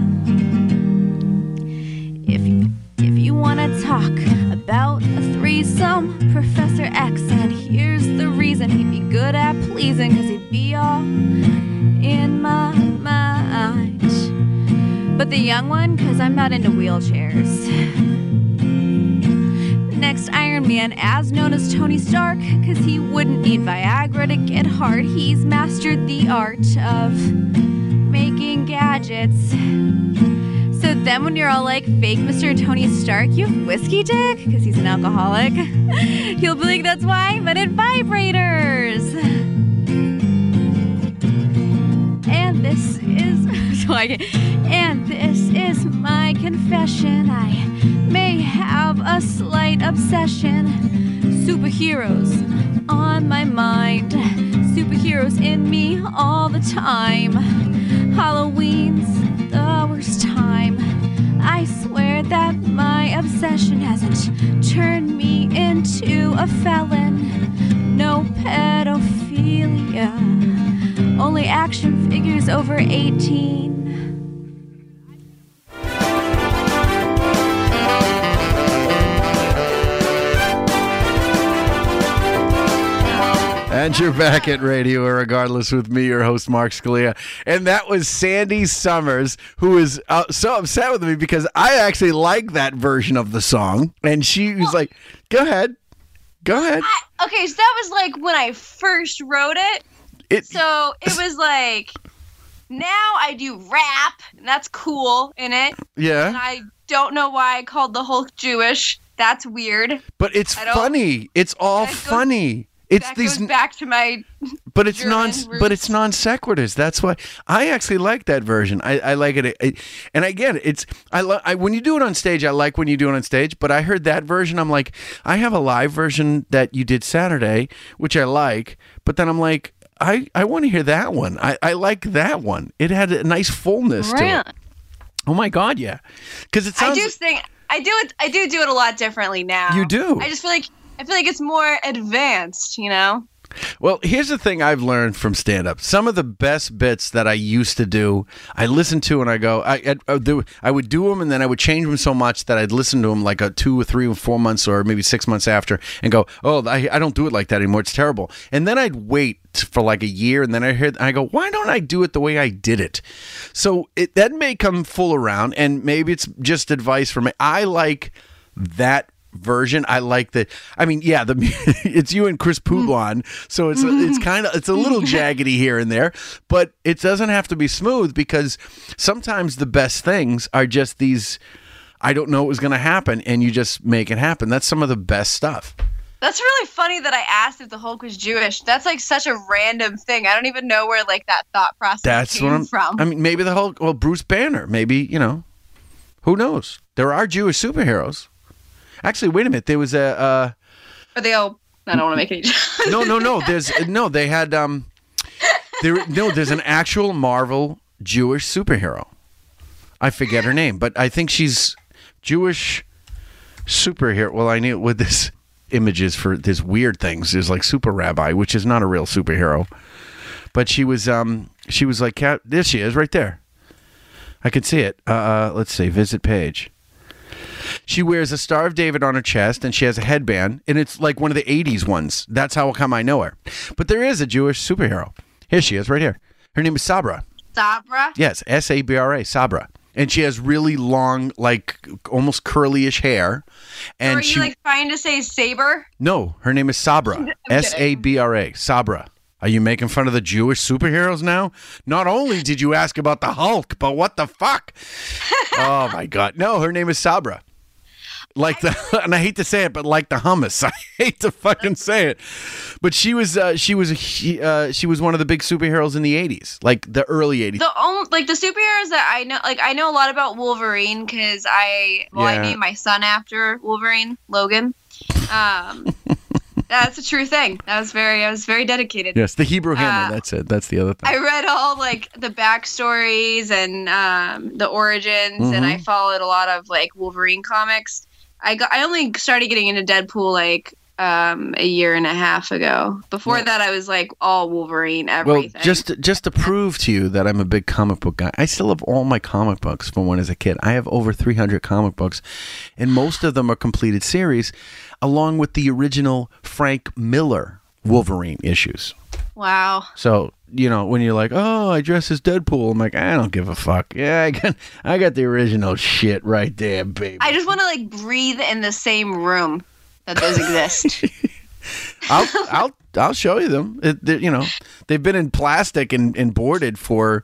Good at pleasing, cause he'd be all in my mind. But the young one, cause I'm not into wheelchairs. Next Iron Man, as known as Tony Stark, cause he wouldn't need Viagra to get hard. He's mastered the art of making gadgets. So then, when you're all like fake Mr. Tony Stark, you have whiskey dick because he's an alcoholic. He'll be like, that's why I invented vibrators. And this is so I can, and this is my confession. I may have a slight obsession. Superheroes on my mind. Superheroes in me all the time. Halloween's worst time. I swear that my obsession hasn't turned me into a felon. No pedophilia. Only action figures over 18. And you're back at Radio Regardless with me, your host, Mark Scalia. And that was Sandi Summers, who is uh, so upset with me because I actually like that version of the song. And she was like, go ahead. Go ahead. I, okay, so that was like when I first wrote it. It- so it was like now I do rap, and that's cool in it. Yeah. And I don't know why I called the Hulk Jewish. That's weird. But it's funny. It's all funny. It's that these goes back to my. but it's non German but it's non sequiturs. That's why I actually like that version. I, I like it. I- and again, it's I, lo- I when you do it on stage. I like when you do it on stage. But I heard that version. I'm like, I have a live version that you did Saturday, which I like. But then I'm like, I I want to hear that one. I I like that one. It had a nice fullness to it. Oh my god, yeah. Because it I do think I do it. I do do it a lot differently now. You do? I just feel like I feel like it's more advanced. You know. Well, here's the thing I've learned from stand up. Some of the best bits that I used to do, I listen to and I go, I, I, I, would do them and then I would change them so much that I'd listen to them like a two or three or four months or maybe six months after and go, oh, I, I don't do it like that anymore. It's terrible. And then I'd wait for like a year and then I hear, I go, why don't I do it the way I did it? So it, that may come full around and maybe it's just advice for me. I like that version. I like the. I mean, yeah, the it's you and Chris hmm. Poulon, so it's mm-hmm. it's kind of it's a little jaggedy here and there, but it doesn't have to be smooth because sometimes the best things are just these. I don't know what was going to happen, and you just make it happen. That's some of the best stuff. That's really funny that I asked if the Hulk was Jewish. That's like such a random thing. I don't even know where like that thought process That's came what I'm from. I mean, maybe the whole well, Bruce Banner. Maybe you know, who knows? There are Jewish superheroes. Actually, wait a minute. There was a. Uh, Are they all? I don't want to make any. no, no, no. There's no. They had um. There no. There's an actual Marvel Jewish superhero. I forget her name, but I think she's Jewish superhero. Well, I knew with this images for this weird things. There's like super rabbi, which is not a real superhero, but she was um she was like cat. There she is, right there. I can see it. Uh, uh, let's see. Visit page. She wears a Star of David on her chest and she has a headband, and it's like one of the 80s ones. That's how come I know her. But there is a Jewish superhero. Here she is, right here. Her name is Sabra. Sabra. Yes, S A B R A, Sabra. And she has really long, like almost curly-ish hair. And Or are you she like trying to say saber? no, her name is Sabra. S A B R A. Sabra. Are you making fun of the Jewish superheroes now? Not only did you ask about the Hulk, but what the fuck? oh my god. No, her name is Sabra. Like the and I hate to say it, but like the hummus. I hate to fucking say it. But she was uh, she was a he- uh, she was one of the big superheroes in the 80s, like the early 80s. The only like the superheroes that I know, like I know a lot about Wolverine because I well Yeah. I named my son after Wolverine, Logan. Um, that's a true thing. That was very I was very dedicated. Yes, the Hebrew Hammer, Uh, that's it. That's the other thing. I read all like the backstories and um, the origins, and I Mhm. followed a lot of like Wolverine comics. I got I only started getting into Deadpool like um, a year and a half ago. Before that, I was like all Wolverine, everything. Well, just just to prove to you that I'm a big comic book guy, I still have all my comic books from when I was a kid. I have over 300 comic books, and most of them are completed series, along with the original Frank Miller Wolverine issues. wow. So you know when you're like, oh, I dress as Deadpool, I'm like, I don't give a fuck. Yeah, I got I got the original shit right there, baby. I just want to like breathe in the same room that those exist. I'll I'll I'll show you them. It, you know, they've been in plastic and, and boarded for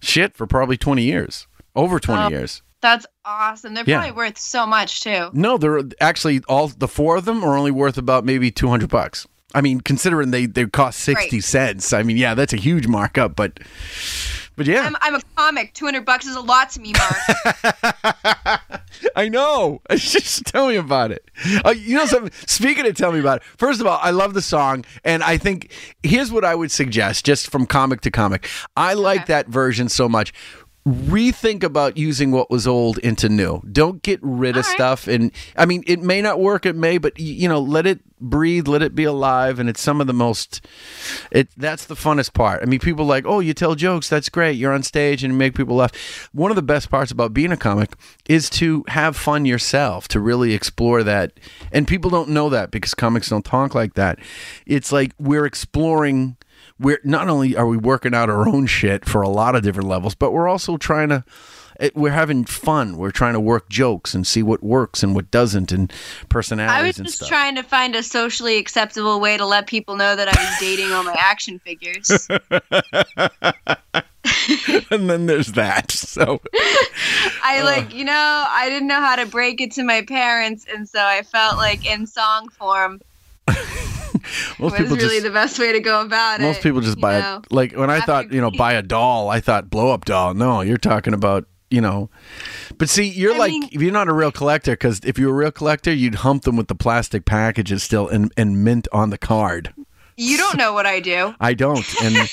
shit for probably 20 years, over 20 Oh. years. That's awesome. They're Yeah. probably worth so much too. No, they're actually all the four of them are only worth about maybe 200 bucks. I mean, considering they they cost 60 Right. cents. I mean, yeah, that's a huge markup, but but yeah, I'm, I'm a comic. 200 bucks is a lot to me, Mark. I know. Just tell me about it. Uh, you know something? Speaking of tell me about it. First of all, I love the song, and I think here's what I would suggest, just from comic to comic. I like that version so much. Rethink about using what was old into new. Don't get rid of stuff. And I mean, it may not work. It may, but you know, let it breathe. Let it be alive. And it's some of the most. It that's the funnest part. I mean, people like, oh, you tell jokes. That's great. You're on stage and you make people laugh. One of the best parts about being a comic is to have fun yourself, to really explore that. And people don't know that because comics don't talk like that. It's like we're exploring. We're not only are we working out our own shit for a lot of different levels, but we're also trying to. It, we're having fun. We're trying to work jokes and see what works and what doesn't, and personalities I was and just stuff. trying to find a socially acceptable way to let people know that I was dating all my action figures. and then there's that. So I like, you know, I didn't know how to break it to my parents, and so I felt like in song form most people really just the best way to go about it. most people just buy know? a like when I thought you know buy a doll, I thought blow up doll. No, you're talking about you know. But see, you're like if you're not a real collector because if you're a real collector, you'd hump them with the plastic packages still and and mint on the card. You don't know what I do. I don't. And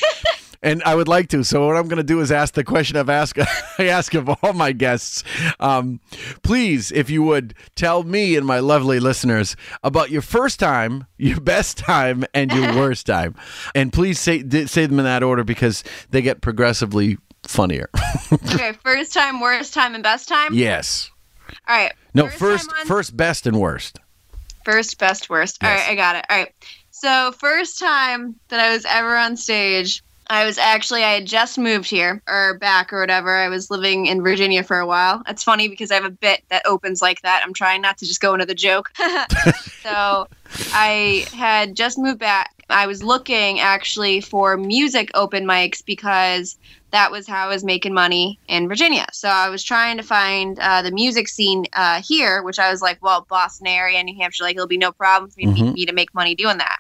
And I would like to. So what I'm going to do is ask the question I've asked I ask of all my guests. Um, please, if you would tell me and my lovely listeners about your first time, your best time, and your worst time, and please say say them in that order because they get progressively funnier. okay, first time, worst time, and best time. yes. All right. No, first, time on- first, best, and worst. First, best, worst. All right, I got it. All right. So, first time that I was ever on stage, I was actually, I had just moved here or back or whatever. I was living in Virginia for a while. It's funny because I have a bit that opens like that. I'm trying not to just go into the joke. so, I had just moved back. I was looking actually for music open mics because that was how I was making money in Virginia. So I was trying to find uh, the music scene uh, here, which I was like, well, Boston area, New Hampshire, like it'll be no problem for me, Mhm. me to make money doing that.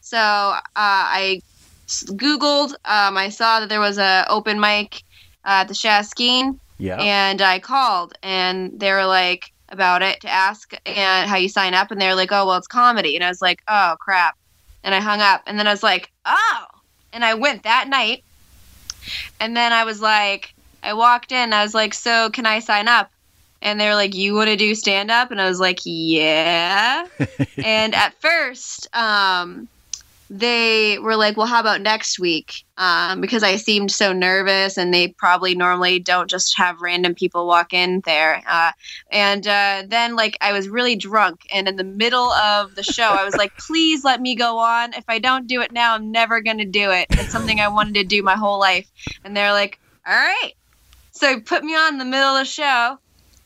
So uh, I Googled. Um, I saw that there was a open mic uh, at the Shaskeen, Yeah. and I called, and they were like about it to ask and how you sign up, and they were like, oh, well, it's comedy, and I was like, oh crap, and I hung up, and then I was like, oh, and I went that night. And then I was like, I walked in, I was like, so can I sign up? And they were like, you want to do stand up? And I was like, yeah. and at first, um, they were like, well, how about next week? Um, because I seemed so nervous, and they probably normally don't just have random people walk in there. Uh, and uh, then, like, I was really drunk, and in the middle of the show, I was like, please let me go on. If I don't do it now, I'm never going to do it. It's something I wanted to do my whole life. And they're like, all right. So put me on in the middle of the show.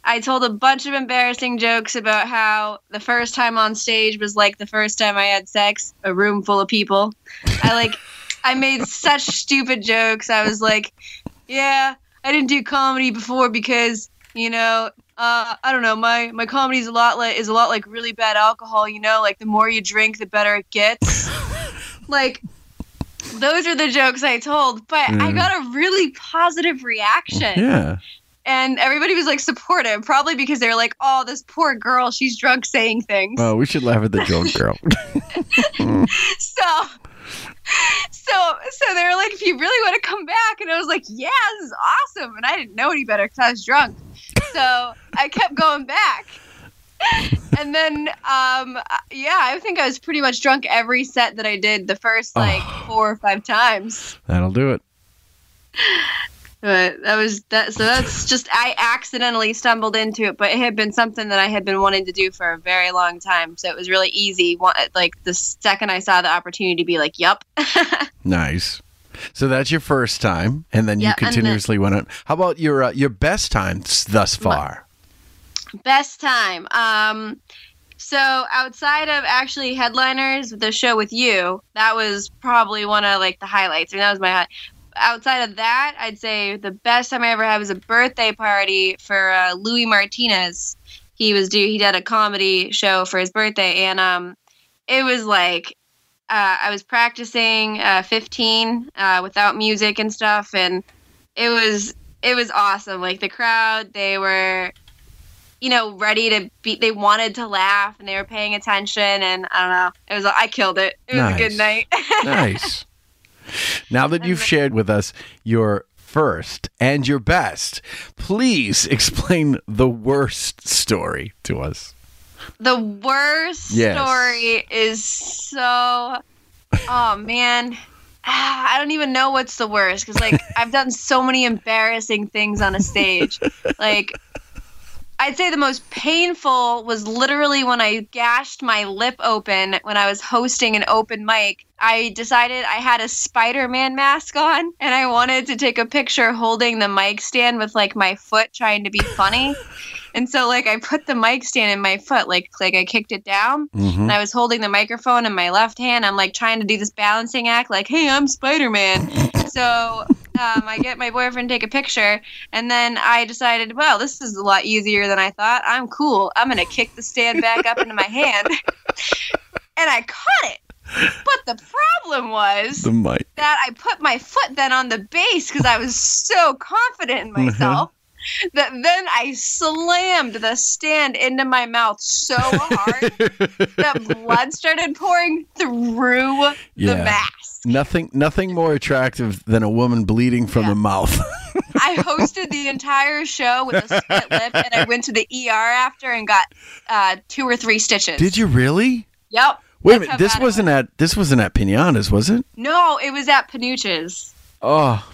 I told a bunch of embarrassing jokes about how the first time on stage was like the first time I had sex, a room full of people. I like I made such stupid jokes. I was like, yeah, I didn't do comedy before because, you know, uh, I don't know, my my comedy is a lot like is a lot like really bad alcohol, you know, like the more you drink the better it gets. like those are the jokes I told, but I Mm. got a really positive reaction Yeah. And everybody was like supportive, probably because they were like, "Oh, this poor girl, she's drunk saying things." Oh, we should laugh at the drunk girl. so, so, so they were like, "If you really want to come back," and I was like, "Yeah, this is awesome," and I didn't know any better because I was drunk, so I kept going back. And then, um, yeah, I think I was pretty much drunk every set that I did the first like four or five times. That'll do it. But that was that. So that's just I accidentally stumbled into it, but it had been something that I had been wanting to do for a very long time. So it was really easy. Like the second I saw the opportunity to be like, yep Nice. So that's your first time, and then you and then- continuously went on. How about your uh, your best times thus far? Best time. Um, so outside of actually headliners, the show with you, that was probably one of like the highlights. I mean, that was my high. Outside of that, I'd say the best time I ever had was a birthday party for uh, Louis Martinez. He was do he did a comedy show for his birthday, and um, it was like uh, I was practicing uh, 15 uh, without music and stuff, and it was it was awesome. Like the crowd, they were you know, ready to be. They wanted to laugh and they were paying attention. And I don't know. It was. I killed it. It was a good night. nice. Now that you've shared with us your first and your best, please explain the worst story to us. the worst Yes. story is so. Oh man. I don't even know what's the worst because like I've done so many embarrassing things on a stage. Like I'd say the most painful was literally when I gashed my lip open when I was hosting an open mic. I decided I had a Spider Man mask on and I wanted to take a picture holding the mic stand with like my foot trying to be funny. and so like I put the mic stand in my foot, like like I kicked it down Mhm. and I was holding the microphone in my left hand. I'm like trying to do this balancing act, like, hey, I'm Spider Man. so um, I get my boyfriend to take a picture, and then I decided, well, this is a lot easier than I thought. I'm cool. I'm gonna kick the stand back up into my hand, and I caught it. But the problem was The mic. that I put my foot then on the base because I was so confident in myself. that then I slammed the stand into my mouth so hard that blood started pouring through the mask. Nothing, nothing more attractive than a woman bleeding from the mouth. I hosted the entire show with a split lip, and I went to the ER after and got uh, two or three stitches. Did you really? Yep. Wait a minute. This wasn't at this wasn't at Pinatas, was it? No, it was at Panucci's. Oh,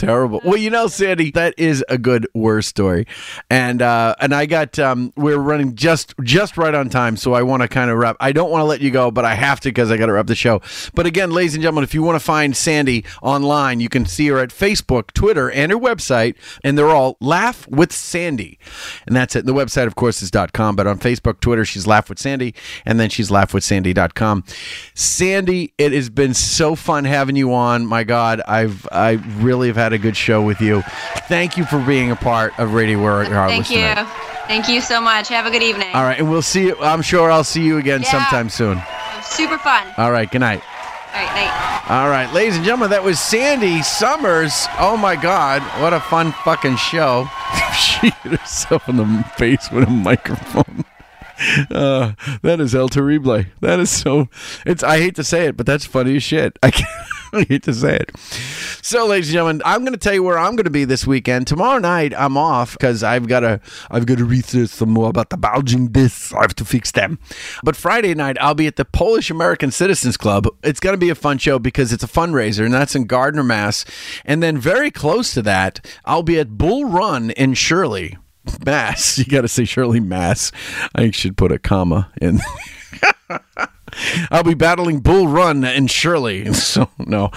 terrible. Well, you know, Sandi, that is a good war story, and uh, and I got um, we're running just just right on time, so I want to kind of wrap. I don't want to let you go, but I have to because I got to wrap the show. But again, ladies and gentlemen, if you want to find Sandi online, you can see her at Facebook, Twitter, and her website, and they're all Laugh with Sandy, and that's it. And the website, of course, is .com, but on Facebook, Twitter, she's Laugh with Sandy, and then she's Laugh with laughwithsandy.com. Sandi, it has been so fun having you on. My God, I've I really have had a good show with you. Thank you for being a part of Radio Regardless Thank you. tonight. Thank you so much. Have a good evening. All right, and we'll see you. I'm sure I'll see you again Yeah. sometime soon. Super fun. All right, good night. All right, night. All right, ladies and gentlemen, that was Sandi Summers. Oh my God, what a fun fucking show. she hit herself in the face with a microphone. Uh, that is El Terrible. That is so. It's. I hate to say it, but that's funny as shit. I, can't, I hate to say it. So, ladies and gentlemen, I'm going to tell you where I'm going to be this weekend. Tomorrow night, I'm off because I've got to. I've got to research some more about the bulging discs. I have to fix them. But Friday night, I'll be at the Polish American Citizens Club. It's going to be a fun show because it's a fundraiser, and that's in Gardner, Mass. And then very close to that, I'll be at Bull Run in Shirley. Mass. You got to say Shirley Mass. I should put a comma in. I'll be battling Bull Run and Shirley. So, no.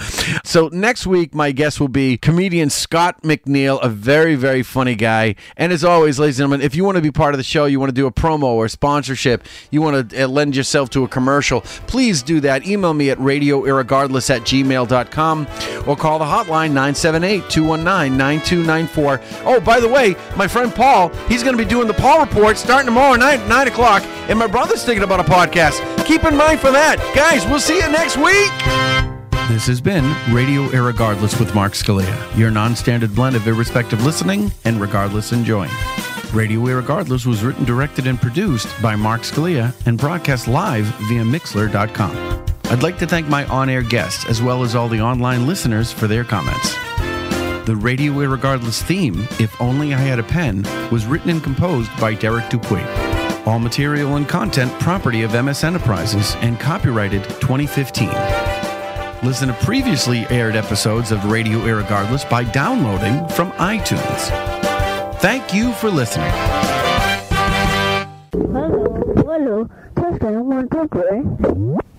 So, next week, my guest will be comedian Scott McNeil, a very, very funny guy. And as always, ladies and gentlemen, if you want to be part of the show, you want to do a promo or sponsorship, you want to uh, lend yourself to a commercial, please do that. Email me at radioirregardless at gmail.com or call the hotline 978 219 9294. Oh, by the way, my friend Paul, he's going to be doing the Paul Report starting tomorrow night at 9 o'clock. And my brother's thinking about a podcast. Keep in mind for that. Guys, we'll see you next week. This has been Radio Irregardless with Mark Scalia, your non standard blend of irrespective listening and regardless enjoying. Radio Irregardless was written, directed, and produced by Mark Scalia and broadcast live via Mixlr.com. I'd like to thank my on air guests as well as all the online listeners for their comments. The Radio Irregardless theme, If Only I Had a Pen, was written and composed by Derek Dupuy. All material and content property of MS Enterprises and copyrighted 2015. Listen to previously aired episodes of Radio Irregardless by downloading from iTunes. Thank you for listening. Hello, hello, testing one, two, three.